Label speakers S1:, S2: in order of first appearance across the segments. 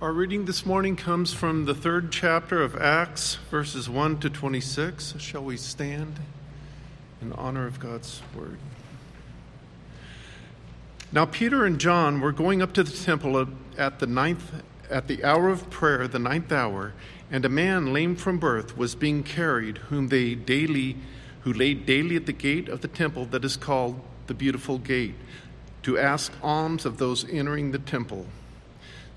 S1: Our reading this morning comes from the third chapter of Acts, verses 1 to 26. Shall we stand in honor of God's word? Now, Peter and John were going up to the temple at the ninth, at the hour of prayer, the ninth hour, and a man lame from birth was being carried, whom they daily, who lay daily at the gate of the temple that is called the Beautiful Gate, to ask alms of those entering the temple.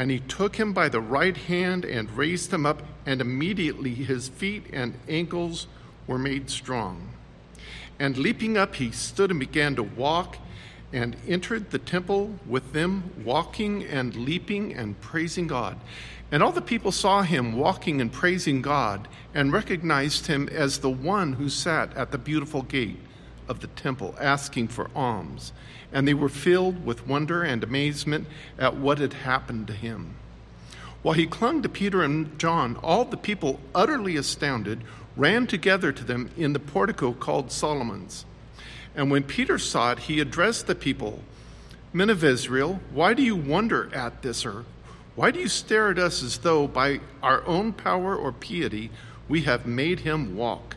S1: And he took him by the right hand and raised him up, and immediately his feet and ankles were made strong. And leaping up, he stood and began to walk, and entered the temple with them, walking and leaping and praising God. And all the people saw him walking and praising God, and recognized him as the one who sat at the beautiful gate of the temple, asking for alms and they were filled with wonder and amazement at what had happened to him. While he clung to Peter and John, all the people, utterly astounded, ran together to them in the portico called Solomon's. And when Peter saw it, he addressed the people Men of Israel, why do you wonder at this, or why do you stare at us as though by our own power or piety we have made him walk?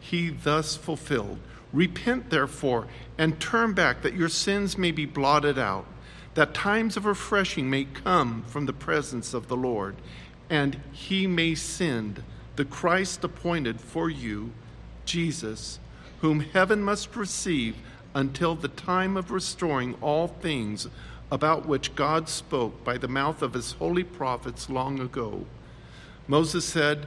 S1: he thus fulfilled. Repent, therefore, and turn back, that your sins may be blotted out, that times of refreshing may come from the presence of the Lord, and he may send the Christ appointed for you, Jesus, whom heaven must receive until the time of restoring all things about which God spoke by the mouth of his holy prophets long ago. Moses said,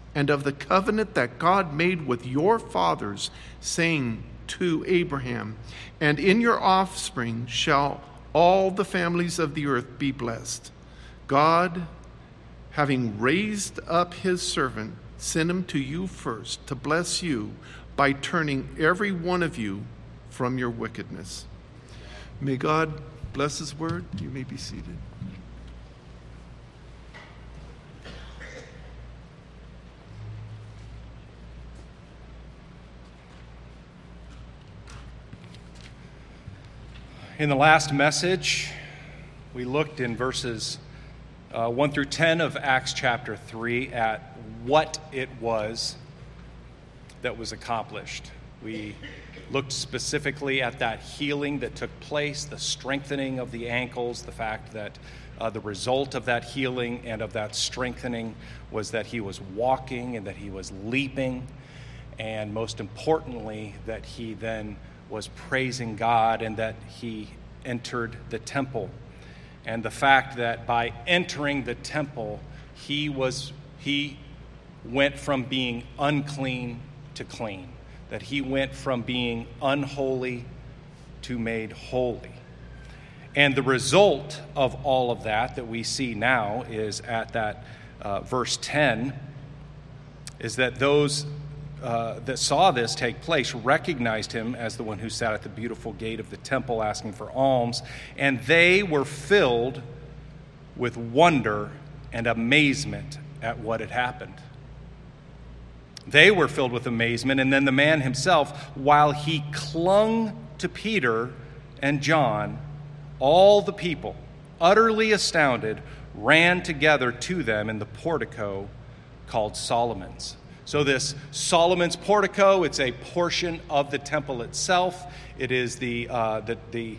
S1: and of the covenant that God made with your fathers, saying to Abraham, And in your offspring shall all the families of the earth be blessed. God, having raised up his servant, sent him to you first to bless you by turning every one of you from your wickedness. May God bless his word. You may be seated.
S2: In the last message, we looked in verses uh, 1 through 10 of Acts chapter 3 at what it was that was accomplished. We looked specifically at that healing that took place, the strengthening of the ankles, the fact that uh, the result of that healing and of that strengthening was that he was walking and that he was leaping, and most importantly, that he then was praising God and that he entered the temple. And the fact that by entering the temple, he was he went from being unclean to clean. that he went from being unholy to made holy. And the result of all of that that we see now is at that uh, verse 10 is that those uh, that saw this take place recognized him as the one who sat at the beautiful gate of the temple asking for alms, and they were filled with wonder and amazement at what had happened. They were filled with amazement, and then the man himself, while he clung to Peter and John, all the people, utterly astounded, ran together to them in the portico called Solomon's. So, this Solomon's portico, it's a portion of the temple itself. It is the, uh, the, the,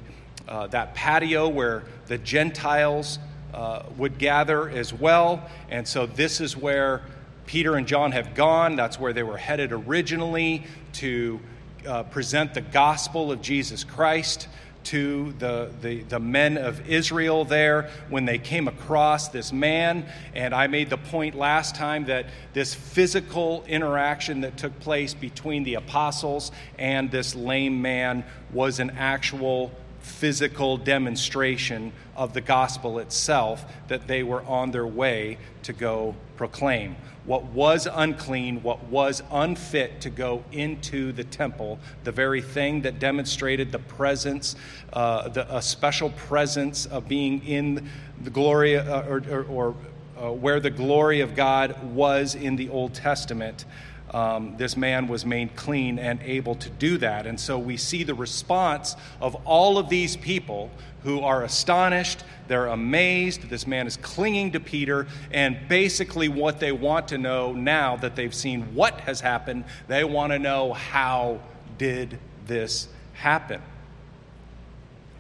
S2: uh, that patio where the Gentiles uh, would gather as well. And so, this is where Peter and John have gone. That's where they were headed originally to uh, present the gospel of Jesus Christ to the, the, the, men of Israel there when they came across this man. And I made the point last time that this physical interaction that took place between the apostles and this lame man was an actual physical demonstration of the gospel itself that they were on their way to go proclaim what was unclean, what was unfit to go into the temple, the very thing that demonstrated the presence, uh, the, a special presence of being in the glory uh, or, or, or uh, where the glory of God was in the Old Testament um, this man was made clean and able to do that. And so we see the response of all of these people who are astonished, they're amazed. This man is clinging to Peter, and basically, what they want to know now that they've seen what has happened, they want to know how did this happen?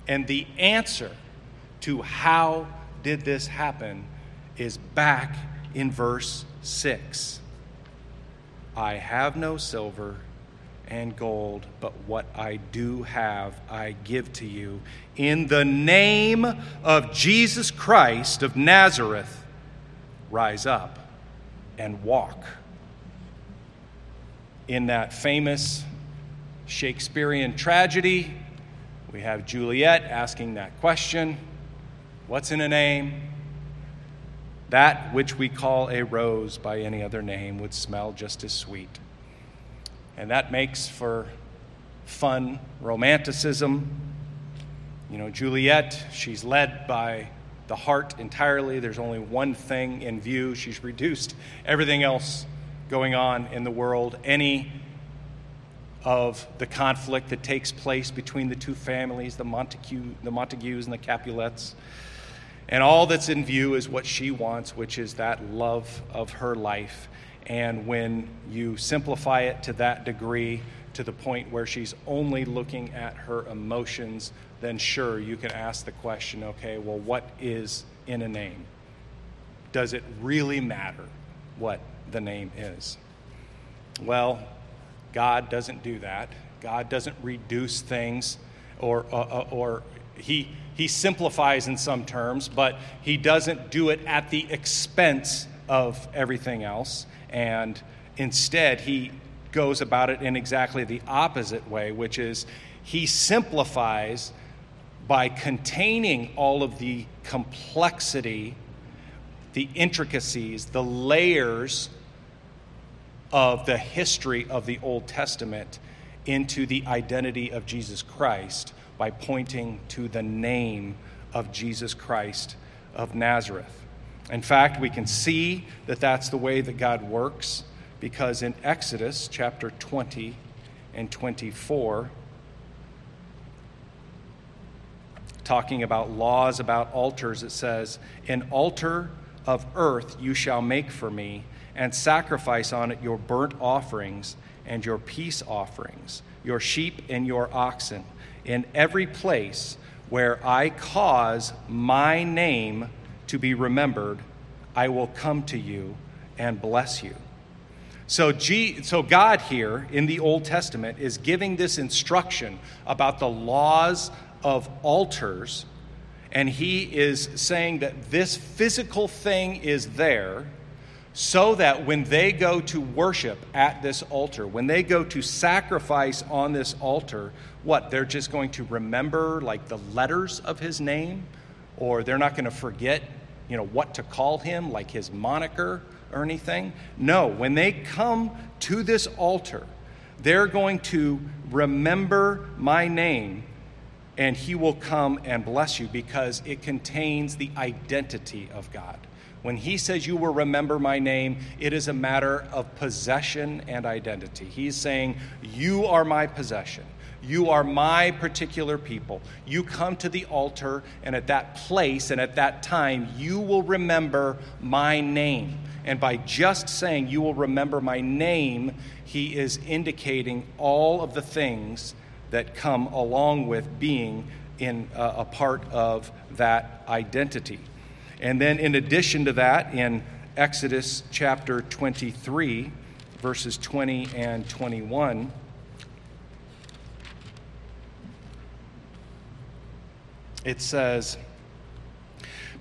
S2: And the answer to how did this happen is back in verse 6. I have no silver and gold, but what I do have, I give to you. In the name of Jesus Christ of Nazareth, rise up and walk. In that famous Shakespearean tragedy, we have Juliet asking that question What's in a name? That which we call a rose by any other name would smell just as sweet. And that makes for fun romanticism. You know, Juliet, she's led by the heart entirely. There's only one thing in view. She's reduced everything else going on in the world. Any of the conflict that takes place between the two families, the Montague, the Montagues and the Capulets. And all that's in view is what she wants, which is that love of her life. And when you simplify it to that degree, to the point where she's only looking at her emotions, then sure, you can ask the question okay, well, what is in a name? Does it really matter what the name is? Well, God doesn't do that. God doesn't reduce things or, uh, uh or he, he simplifies in some terms, but he doesn't do it at the expense of everything else. And instead, he goes about it in exactly the opposite way, which is he simplifies by containing all of the complexity, the intricacies, the layers of the history of the Old Testament into the identity of Jesus Christ by pointing to the name of Jesus Christ of Nazareth. In fact, we can see that that's the way that God works because in Exodus chapter 20 and 24, talking about laws about altars, it says, An altar of earth you shall make for me, and sacrifice on it your burnt offerings and your peace offerings, your sheep and your oxen in every place where I cause my name to be remembered, I will come to you and bless you. So, G, so God here in the Old Testament is giving this instruction about the laws of altars, and he is saying that this physical thing is there so that when they go to worship at this altar, when they go to sacrifice on this altar, what? They're just going to remember like the letters of his name, or they're not going to forget, you know, what to call him, like his moniker or anything. No, when they come to this altar, they're going to remember my name and he will come and bless you because it contains the identity of God. When he says, You will remember my name, it is a matter of possession and identity. He's saying, You are my possession. You are my particular people. You come to the altar, and at that place and at that time, you will remember my name. And by just saying, You will remember my name, he is indicating all of the things that come along with being in uh, a part of that identity. And then, in addition to that, in Exodus chapter 23, verses 20 and 21, it says,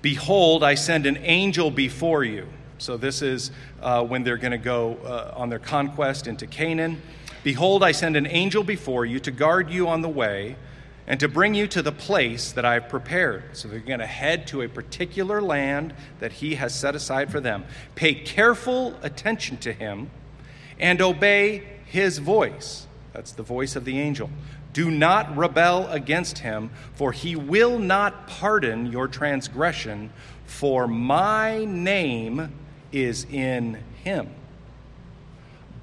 S2: Behold, I send an angel before you. So, this is uh, when they're going to go uh, on their conquest into Canaan. Behold, I send an angel before you to guard you on the way and to bring you to the place that I've prepared. So they're going to head to a particular land that he has set aside for them. Pay careful attention to him and obey his voice. That's the voice of the angel. Do not rebel against him, for he will not pardon your transgression, for my name is in him.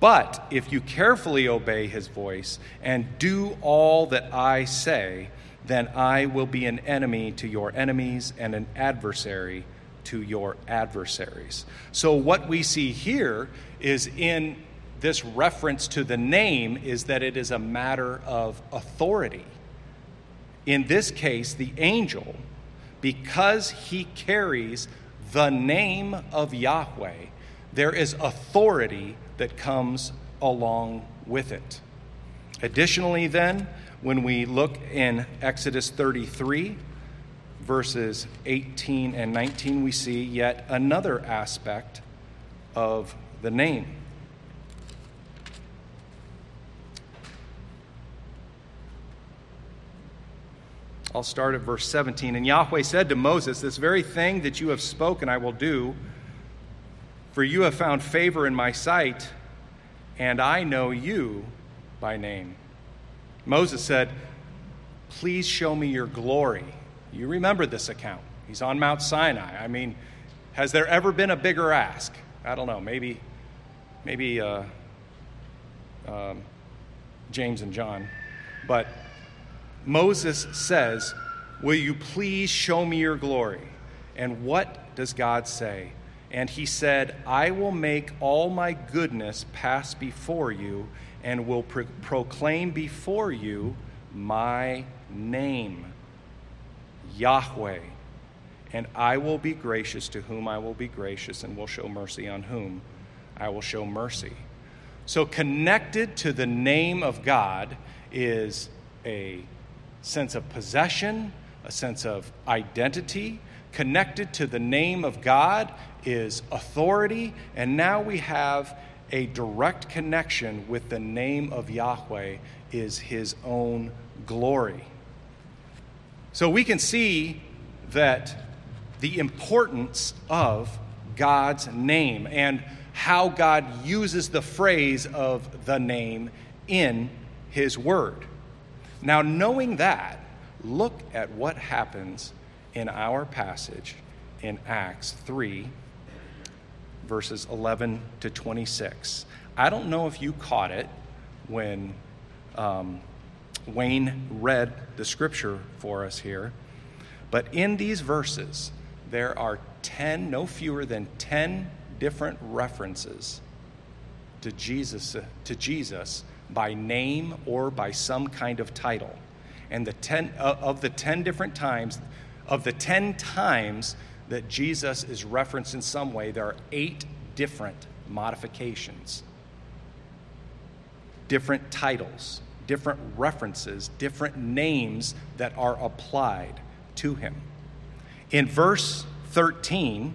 S2: But if you carefully obey his voice and do all that I say, then I will be an enemy to your enemies and an adversary to your adversaries. So, what we see here is in this reference to the name is that it is a matter of authority. In this case, the angel, because he carries the name of Yahweh, there is authority that comes along with it. Additionally, then, when we look in Exodus 33, verses 18 and 19, we see yet another aspect of the name. I'll start at verse 17. And Yahweh said to Moses, This very thing that you have spoken I will do for you have found favor in my sight, and I know you by name. Moses said, Please show me your glory. You remember this account. He's on Mount Sinai. I mean, has there ever been a bigger ask? I don't know. Maybe, maybe uh, um, James and John. But Moses says, Will you please show me your glory? And what does God say? And he said, I will make all my goodness pass before you and will pro- proclaim before you my name, Yahweh. And I will be gracious to whom I will be gracious, and will show mercy on whom I will show mercy. So, connected to the name of God is a sense of possession, a sense of identity. Connected to the name of God is authority, and now we have a direct connection with the name of Yahweh is his own glory. So we can see that the importance of God's name and how God uses the phrase of the name in his word. Now, knowing that, look at what happens in our passage in Acts 3 verses 11 to 26. I don't know if you caught it when um, Wayne read the scripture for us here, but in these verses, there are 10, no fewer than 10 different references to Jesus, to Jesus by name or by some kind of title. And the 10, uh, of the 10 different times, of the 10 times that Jesus is referenced in some way, there are eight different modifications, different titles, different references, different names that are applied to him. In verse 13,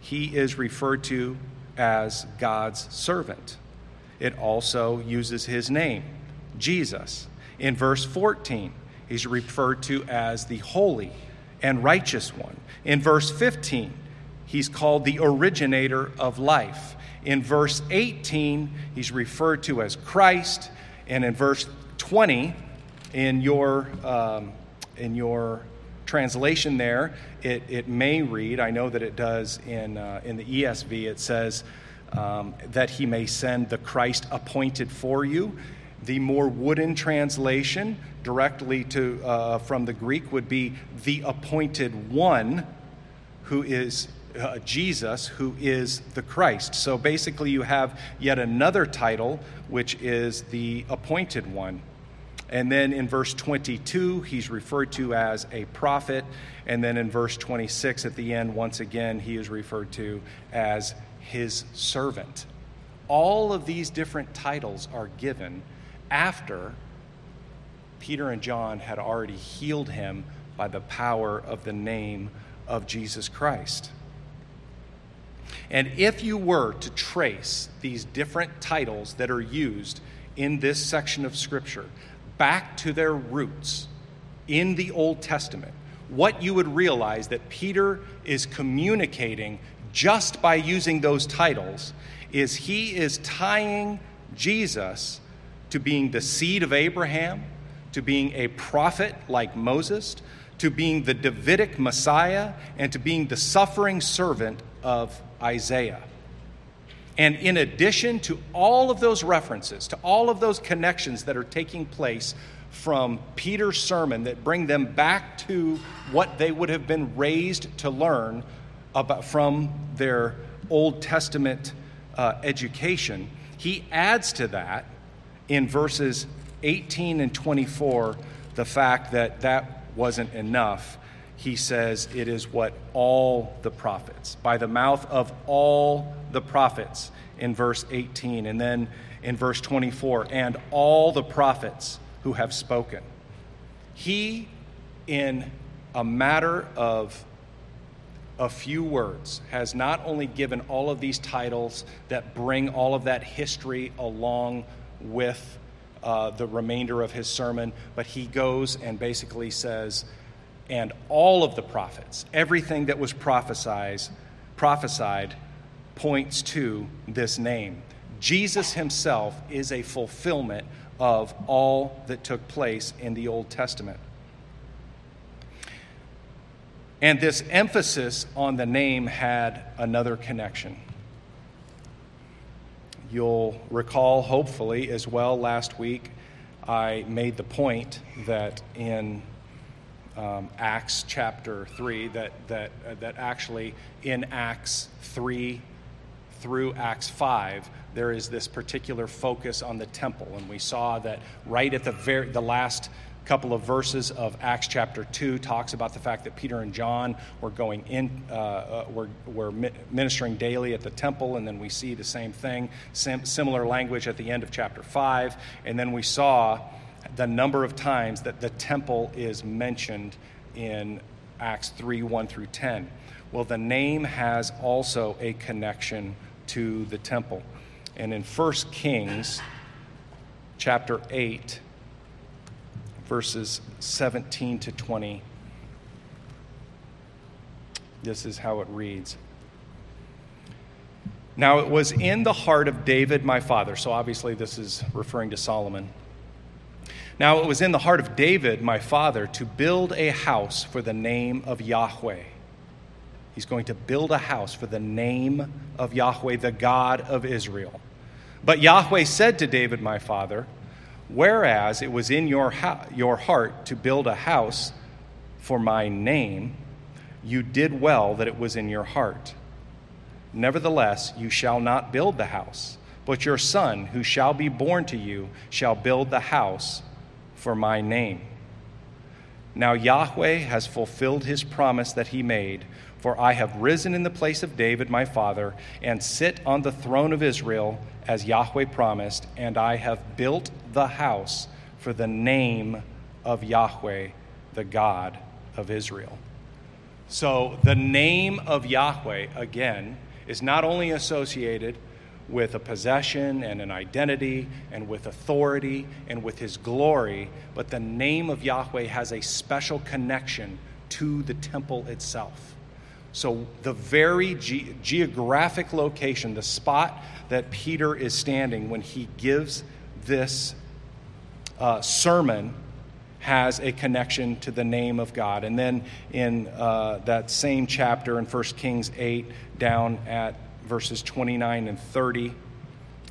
S2: he is referred to as God's servant. It also uses his name, Jesus. In verse 14, he's referred to as the holy and righteous one. In verse 15, he's called the originator of life. In verse 18, he's referred to as Christ. And in verse 20, in your, um, in your translation there, it, it may read, I know that it does in, uh, in the ESV, it says um, that he may send the Christ appointed for you. The more wooden translation, directly to, uh, from the Greek, would be the appointed one, who is uh, Jesus, who is the Christ. So basically, you have yet another title, which is the appointed one. And then in verse 22, he's referred to as a prophet. And then in verse 26 at the end, once again, he is referred to as his servant. All of these different titles are given after Peter and John had already healed him by the power of the name of Jesus Christ. And if you were to trace these different titles that are used in this section of Scripture back to their roots in the Old Testament, what you would realize that Peter is communicating just by using those titles is he is tying Jesus to being the seed of Abraham, to being a prophet like Moses, to being the Davidic Messiah, and to being the suffering servant of Isaiah. And in addition to all of those references, to all of those connections that are taking place from Peter's sermon that bring them back to what they would have been raised to learn about from their Old Testament uh, education, he adds to that in verses 18 and 24 the fact that that wasn't enough. He says it is what all the prophets, by the mouth of all the prophets, in verse 18. And then in verse 24, and all the prophets who have spoken. He, in a matter of a few words, has not only given all of these titles that bring all of that history along with uh, the remainder of his sermon, but he goes and basically says, and all of the prophets, everything that was prophesied, prophesied points to this name. Jesus himself is a fulfillment of all that took place in the Old Testament. And this emphasis on the name had another connection. You'll recall, hopefully, as well, last week I made the point that in um, Acts chapter 3, that, that, uh, that actually in Acts 3 through Acts 5, there is this particular focus on the temple. And we saw that right at the, very, the last couple of verses of Acts chapter 2 talks about the fact that Peter and John were going in, uh, uh, were, were ministering daily at the temple, and then we see the same thing, sim- similar language at the end of chapter 5. And then we saw the number of times that the temple is mentioned in Acts 3 1 through 10. Well, the name has also a connection to the temple. And in 1 Kings chapter 8, verses 17 to 20, this is how it reads. Now it was in the heart of David my father. So obviously, this is referring to Solomon. Now it was in the heart of David my father to build a house for the name of Yahweh He's going to build a house for the name of Yahweh, the God of Israel. But Yahweh said to David, my father, Whereas it was in your, ha- your heart to build a house for my name, you did well that it was in your heart. Nevertheless, you shall not build the house, but your son, who shall be born to you, shall build the house for my name. Now Yahweh has fulfilled his promise that he made for I have risen in the place of David my father, and sit on the throne of Israel, as Yahweh promised, and I have built the house for the name of Yahweh, the God of Israel. So, the name of Yahweh, again, is not only associated with a possession and an identity and with authority and with his glory, but the name of Yahweh has a special connection to the temple itself. So, the very ge- geographic location, the spot that Peter is standing when he gives this uh, sermon, has a connection to the name of God. And then in uh, that same chapter in 1 Kings 8, down at verses 29 and 30,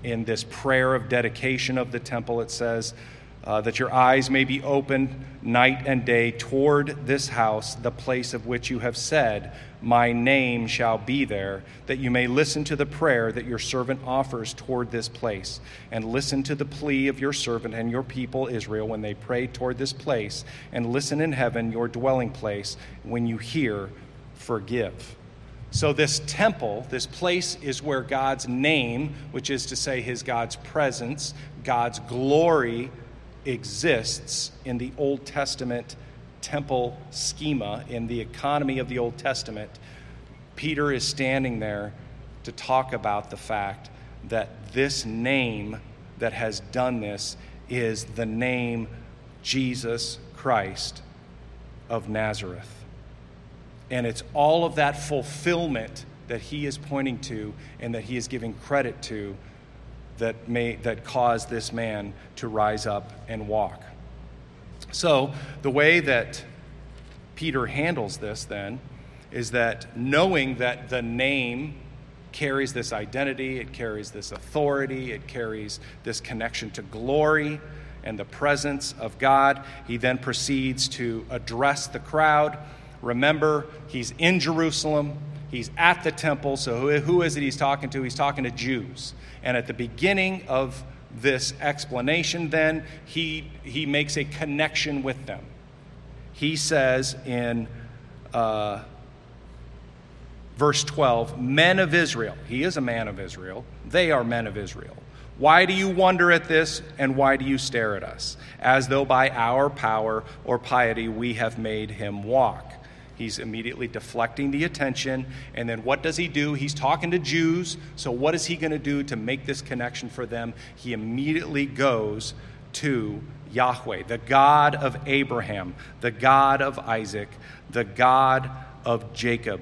S2: in this prayer of dedication of the temple, it says, uh, that your eyes may be opened night and day toward this house, the place of which you have said, My name shall be there, that you may listen to the prayer that your servant offers toward this place, and listen to the plea of your servant and your people Israel when they pray toward this place, and listen in heaven, your dwelling place, when you hear, forgive. So, this temple, this place, is where God's name, which is to say his God's presence, God's glory, exists in the Old Testament temple schema, in the economy of the Old Testament, Peter is standing there to talk about the fact that this name that has done this is the name Jesus Christ of Nazareth. And it's all of that fulfillment that he is pointing to and that he is giving credit to that, may, that caused this man to rise up and walk. So, the way that Peter handles this then is that knowing that the name carries this identity, it carries this authority, it carries this connection to glory and the presence of God, he then proceeds to address the crowd. Remember, he's in Jerusalem. He's at the temple. So, who is it he's talking to? He's talking to Jews. And at the beginning of this explanation, then, he, he makes a connection with them. He says in uh, verse 12, Men of Israel, he is a man of Israel, they are men of Israel. Why do you wonder at this, and why do you stare at us, as though by our power or piety we have made him walk? He's immediately deflecting the attention. And then what does he do? He's talking to Jews. So, what is he going to do to make this connection for them? He immediately goes to Yahweh, the God of Abraham, the God of Isaac, the God of Jacob,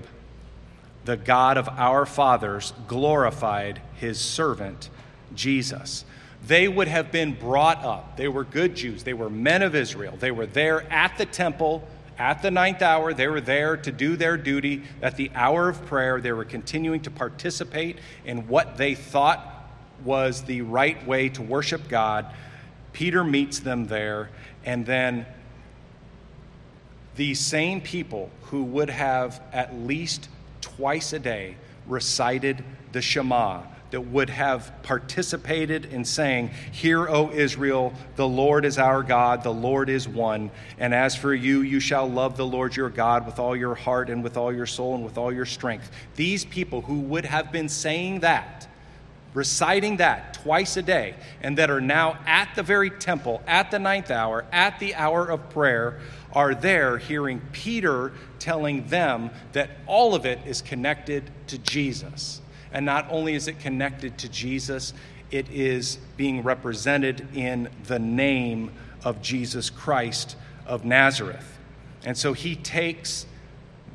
S2: the God of our fathers, glorified his servant Jesus. They would have been brought up. They were good Jews. They were men of Israel. They were there at the temple at the ninth hour, they were there to do their duty. At the hour of prayer, they were continuing to participate in what they thought was the right way to worship God. Peter meets them there, and then these same people who would have at least twice a day recited the Shema that would have participated in saying, Hear, O Israel, the Lord is our God, the Lord is one. And as for you, you shall love the Lord your God with all your heart and with all your soul and with all your strength. These people who would have been saying that, reciting that twice a day, and that are now at the very temple, at the ninth hour, at the hour of prayer, are there hearing Peter telling them that all of it is connected to Jesus. And not only is it connected to Jesus, it is being represented in the name of Jesus Christ of Nazareth. And so he takes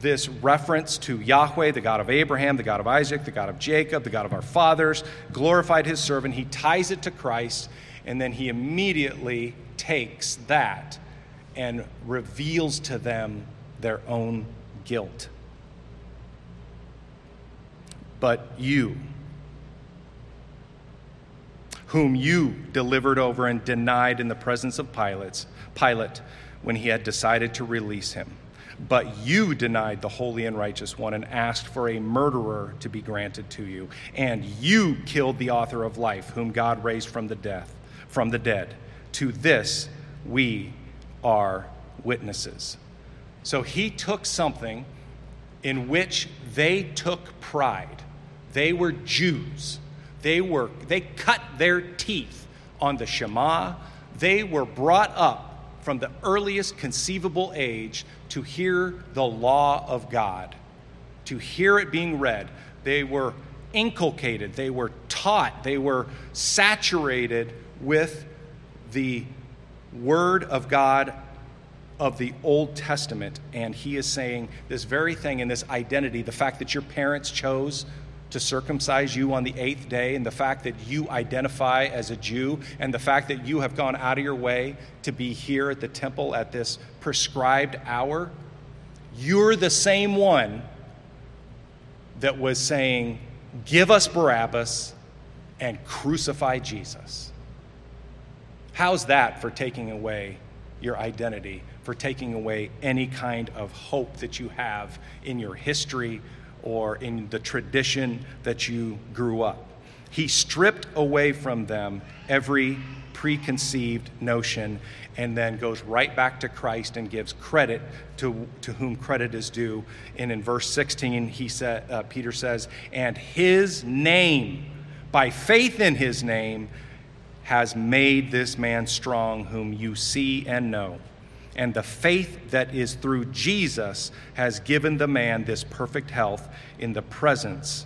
S2: this reference to Yahweh, the God of Abraham, the God of Isaac, the God of Jacob, the God of our fathers, glorified his servant. He ties it to Christ, and then he immediately takes that and reveals to them their own guilt but you, whom you delivered over and denied in the presence of Pilate, Pilate when he had decided to release him. But you denied the holy and righteous one and asked for a murderer to be granted to you. And you killed the author of life, whom God raised from the death, from the dead. To this we are witnesses. So he took something in which they took pride they were Jews. They, were, they cut their teeth on the Shema. They were brought up from the earliest conceivable age to hear the law of God, to hear it being read. They were inculcated, they were taught, they were saturated with the Word of God of the Old Testament. And he is saying this very thing in this identity the fact that your parents chose to circumcise you on the eighth day, and the fact that you identify as a Jew, and the fact that you have gone out of your way to be here at the temple at this prescribed hour, you're the same one that was saying, Give us Barabbas and crucify Jesus. How's that for taking away your identity, for taking away any kind of hope that you have in your history or in the tradition that you grew up? He stripped away from them every preconceived notion and then goes right back to Christ and gives credit to, to whom credit is due. And in verse 16, he said, uh, Peter says, And his name, by faith in his name, has made this man strong, whom you see and know. And the faith that is through Jesus has given the man this perfect health in the presence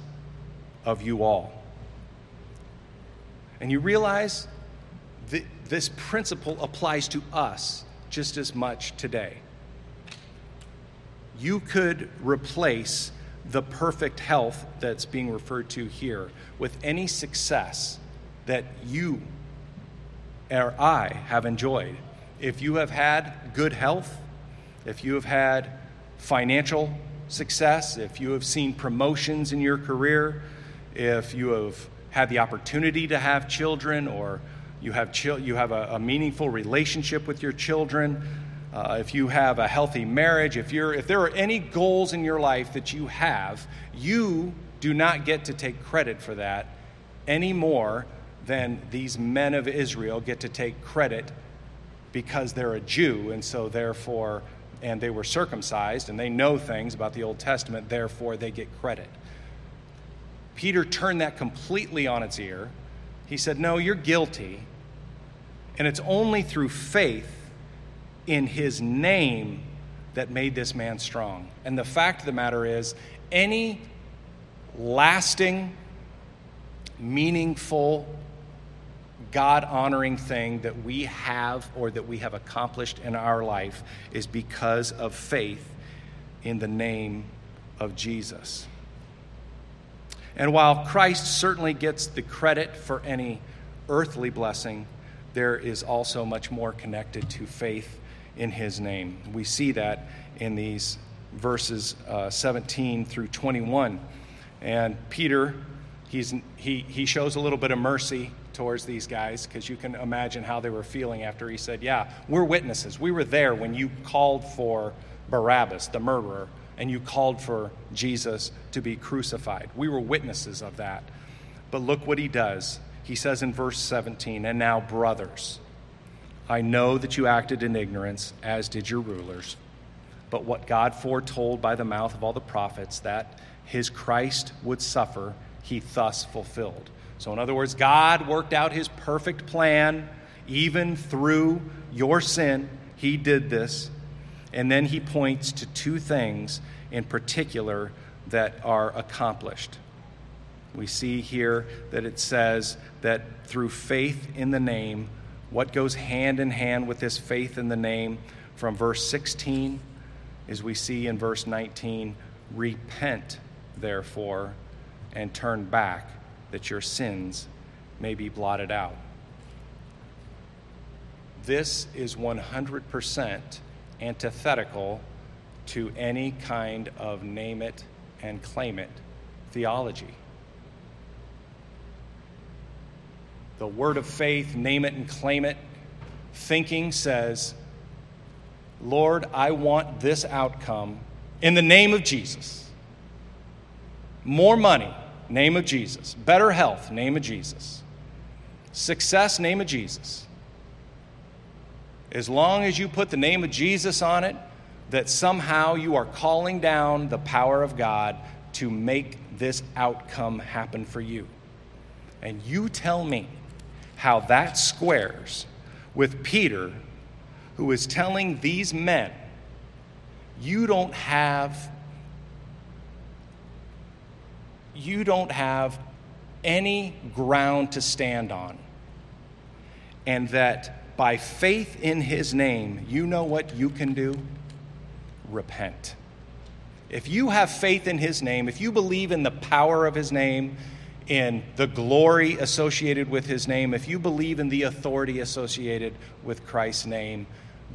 S2: of you all. And you realize that this principle applies to us just as much today. You could replace the perfect health that's being referred to here with any success that you or I have enjoyed. If you have had good health, if you have had financial success, if you have seen promotions in your career, if you have had the opportunity to have children or you have, you have a, a meaningful relationship with your children, uh, if you have a healthy marriage, if, you're, if there are any goals in your life that you have, you do not get to take credit for that any more than these men of Israel get to take credit because they're a Jew, and so therefore, and they were circumcised and they know things about the Old Testament, therefore they get credit. Peter turned that completely on its ear. He said, No, you're guilty, and it's only through faith in his name that made this man strong. And the fact of the matter is, any lasting, meaningful God honoring thing that we have or that we have accomplished in our life is because of faith in the name of Jesus. And while Christ certainly gets the credit for any earthly blessing, there is also much more connected to faith in his name. We see that in these verses uh, 17 through 21. And Peter, he's, he, he shows a little bit of mercy towards these guys because you can imagine how they were feeling after he said, Yeah, we're witnesses. We were there when you called for Barabbas, the murderer, and you called for Jesus to be crucified. We were witnesses of that. But look what he does. He says in verse 17, And now, brothers, I know that you acted in ignorance, as did your rulers. But what God foretold by the mouth of all the prophets, that his Christ would suffer, he thus fulfilled. So, in other words, God worked out his perfect plan even through your sin. He did this. And then he points to two things in particular that are accomplished. We see here that it says that through faith in the name, what goes hand in hand with this faith in the name from verse 16 is we see in verse 19 repent, therefore, and turn back that your sins may be blotted out. This is 100% antithetical to any kind of name it and claim it theology. The word of faith, name it and claim it, thinking says, Lord, I want this outcome in the name of Jesus. More money, Name of Jesus. Better health, name of Jesus. Success, name of Jesus. As long as you put the name of Jesus on it, that somehow you are calling down the power of God to make this outcome happen for you. And you tell me how that squares with Peter, who is telling these men, you don't have you don't have any ground to stand on. And that by faith in his name, you know what you can do? Repent. If you have faith in his name, if you believe in the power of his name, in the glory associated with his name, if you believe in the authority associated with Christ's name,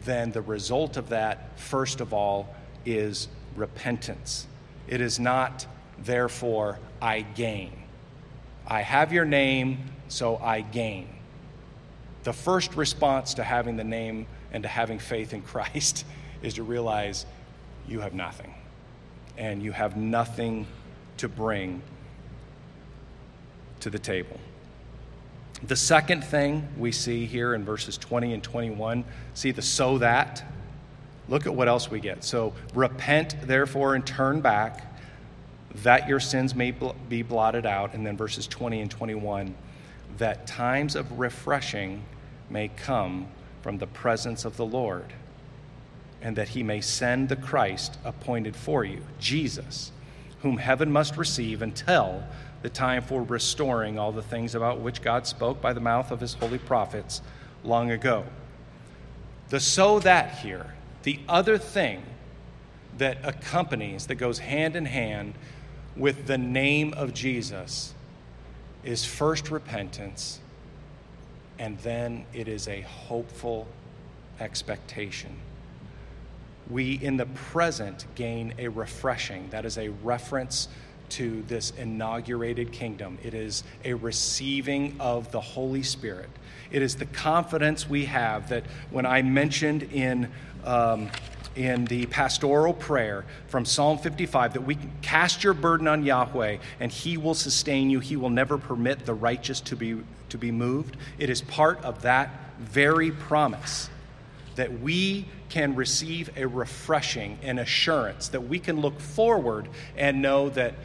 S2: then the result of that, first of all, is repentance. It is not, therefore, I gain. I have your name, so I gain. The first response to having the name and to having faith in Christ is to realize you have nothing, and you have nothing to bring to the table. The second thing we see here in verses 20 and 21, see the so that. Look at what else we get. So, repent therefore and turn back that your sins may be blotted out. And then verses 20 and 21, that times of refreshing may come from the presence of the Lord, and that he may send the Christ appointed for you, Jesus, whom heaven must receive until the time for restoring all the things about which God spoke by the mouth of his holy prophets long ago. The so that here, the other thing that accompanies, that goes hand in hand with the name of Jesus, is first repentance, and then it is a hopeful expectation. We, in the present, gain a refreshing. That is a reference to this inaugurated kingdom. It is a receiving of the Holy Spirit. It is the confidence we have that when I mentioned in. Um, in the pastoral prayer from Psalm 55 that we can cast your burden on Yahweh and he will sustain you. He will never permit the righteous to be, to be moved. It is part of that very promise that we can receive a refreshing and assurance, that we can look forward and know that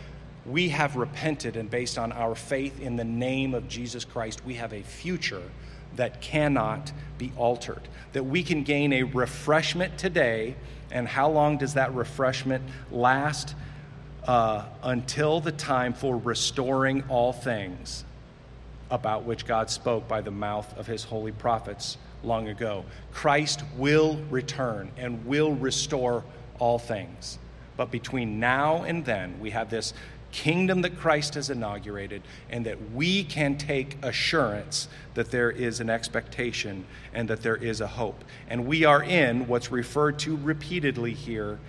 S2: we have repented, and based on our faith in the name of Jesus Christ, we have a future that cannot be altered. That we can gain a refreshment today, and how long does that refreshment last? Uh, until the time for restoring all things about which God spoke by the mouth of his holy prophets long ago. Christ will return and will restore all things. But between now and then, we have this kingdom that Christ has inaugurated, and that we can take assurance that there is an expectation and that there is a hope. And we are in what's referred to repeatedly here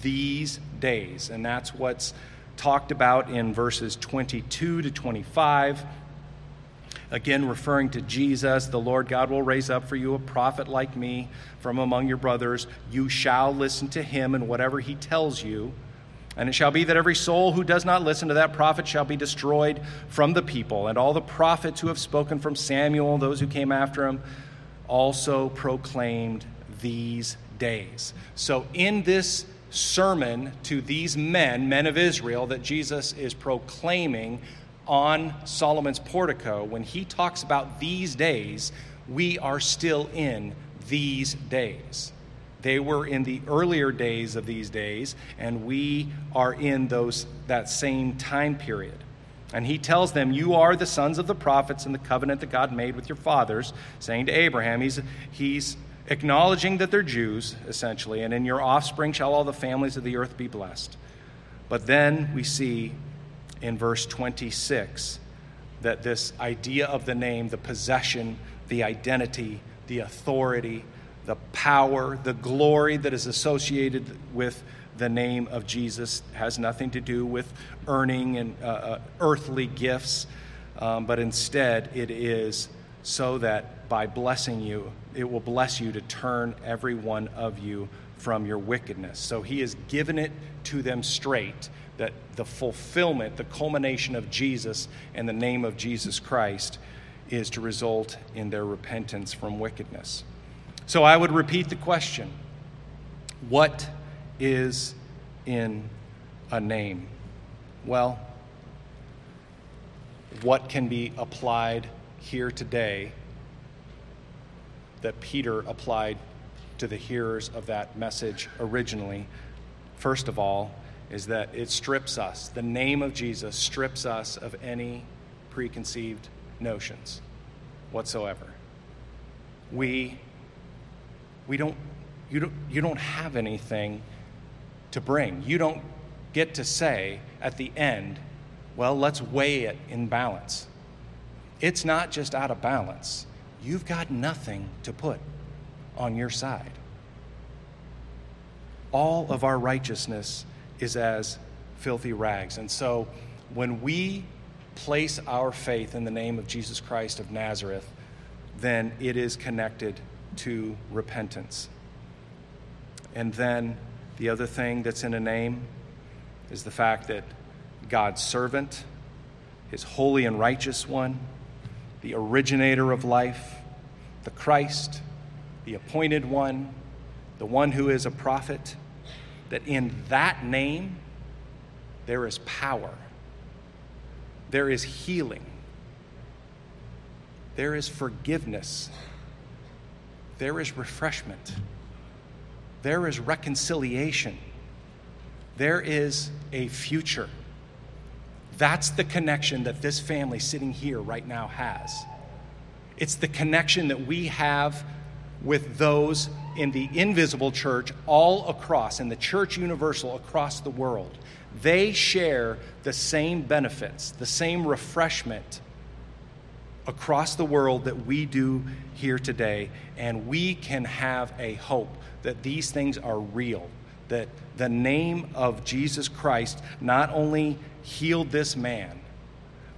S2: these days. And that's what's talked about in verses 22 to 25. Again, referring to Jesus, the Lord God will raise up for you a prophet like me from among your brothers. You shall listen to him and whatever he tells you. And it shall be that every soul who does not listen to that prophet shall be destroyed from the people. And all the prophets who have spoken from Samuel, those who came after him, also proclaimed these days. So, in this sermon to these men, men of Israel, that Jesus is proclaiming on Solomon's portico, when he talks about these days, we are still in these days. They were in the earlier days of these days, and we are in those, that same time period. And he tells them, You are the sons of the prophets and the covenant that God made with your fathers, saying to Abraham, He's, he's acknowledging that they're Jews, essentially, and in your offspring shall all the families of the earth be blessed. But then we see in verse 26 that this idea of the name, the possession, the identity, the authority, the power, the glory that is associated with the name of Jesus has nothing to do with earning and uh, uh, earthly gifts, um, but instead it is so that by blessing you, it will bless you to turn every one of you from your wickedness. So he has given it to them straight that the fulfillment, the culmination of Jesus and the name of Jesus Christ is to result in their repentance from wickedness. So I would repeat the question What is in a name? Well, what can be applied here today that Peter applied to the hearers of that message originally? First of all, is that it strips us, the name of Jesus strips us of any preconceived notions whatsoever. We, we don't, you don't, you don't have anything to bring. You don't get to say at the end, well, let's weigh it in balance. It's not just out of balance. You've got nothing to put on your side. All of our righteousness is as filthy rags. And so when we place our faith in the name of Jesus Christ of Nazareth, then it is connected to repentance. And then the other thing that's in a name is the fact that God's servant, his holy and righteous one, the originator of life, the Christ, the appointed one, the one who is a prophet, that in that name there is power, there is healing, there is forgiveness, there is refreshment, there is reconciliation, there is a future. That's the connection that this family sitting here right now has. It's the connection that we have with those in the invisible church all across, in the church universal across the world. They share the same benefits, the same refreshment across the world that we do here today. And we can have a hope that these things are real, that the name of Jesus Christ not only healed this man,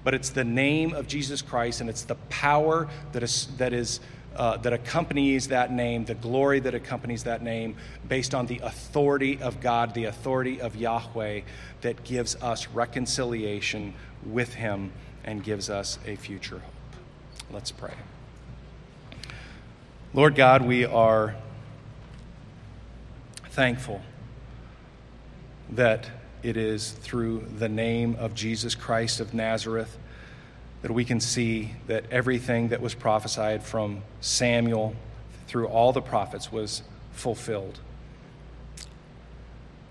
S2: but it's the name of Jesus Christ and it's the power that is, that is uh, that accompanies that name, the glory that accompanies that name, based on the authority of God, the authority of Yahweh, that gives us reconciliation with Him and gives us a future hope. Let's pray. Lord God, we are thankful that it is through the name of Jesus Christ of Nazareth that we can see that everything that was prophesied from Samuel through all the prophets was fulfilled.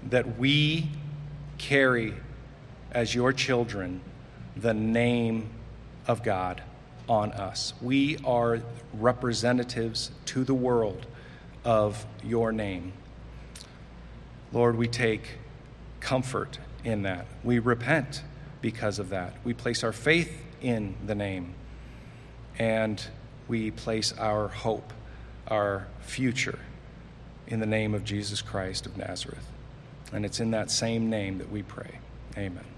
S2: That we carry as your children the name of God on us. We are representatives to the world of your name. Lord, we take comfort in that. We repent because of that. We place our faith in the name. And we place our hope, our future, in the name of Jesus Christ of Nazareth. And it's in that same name that we pray. Amen.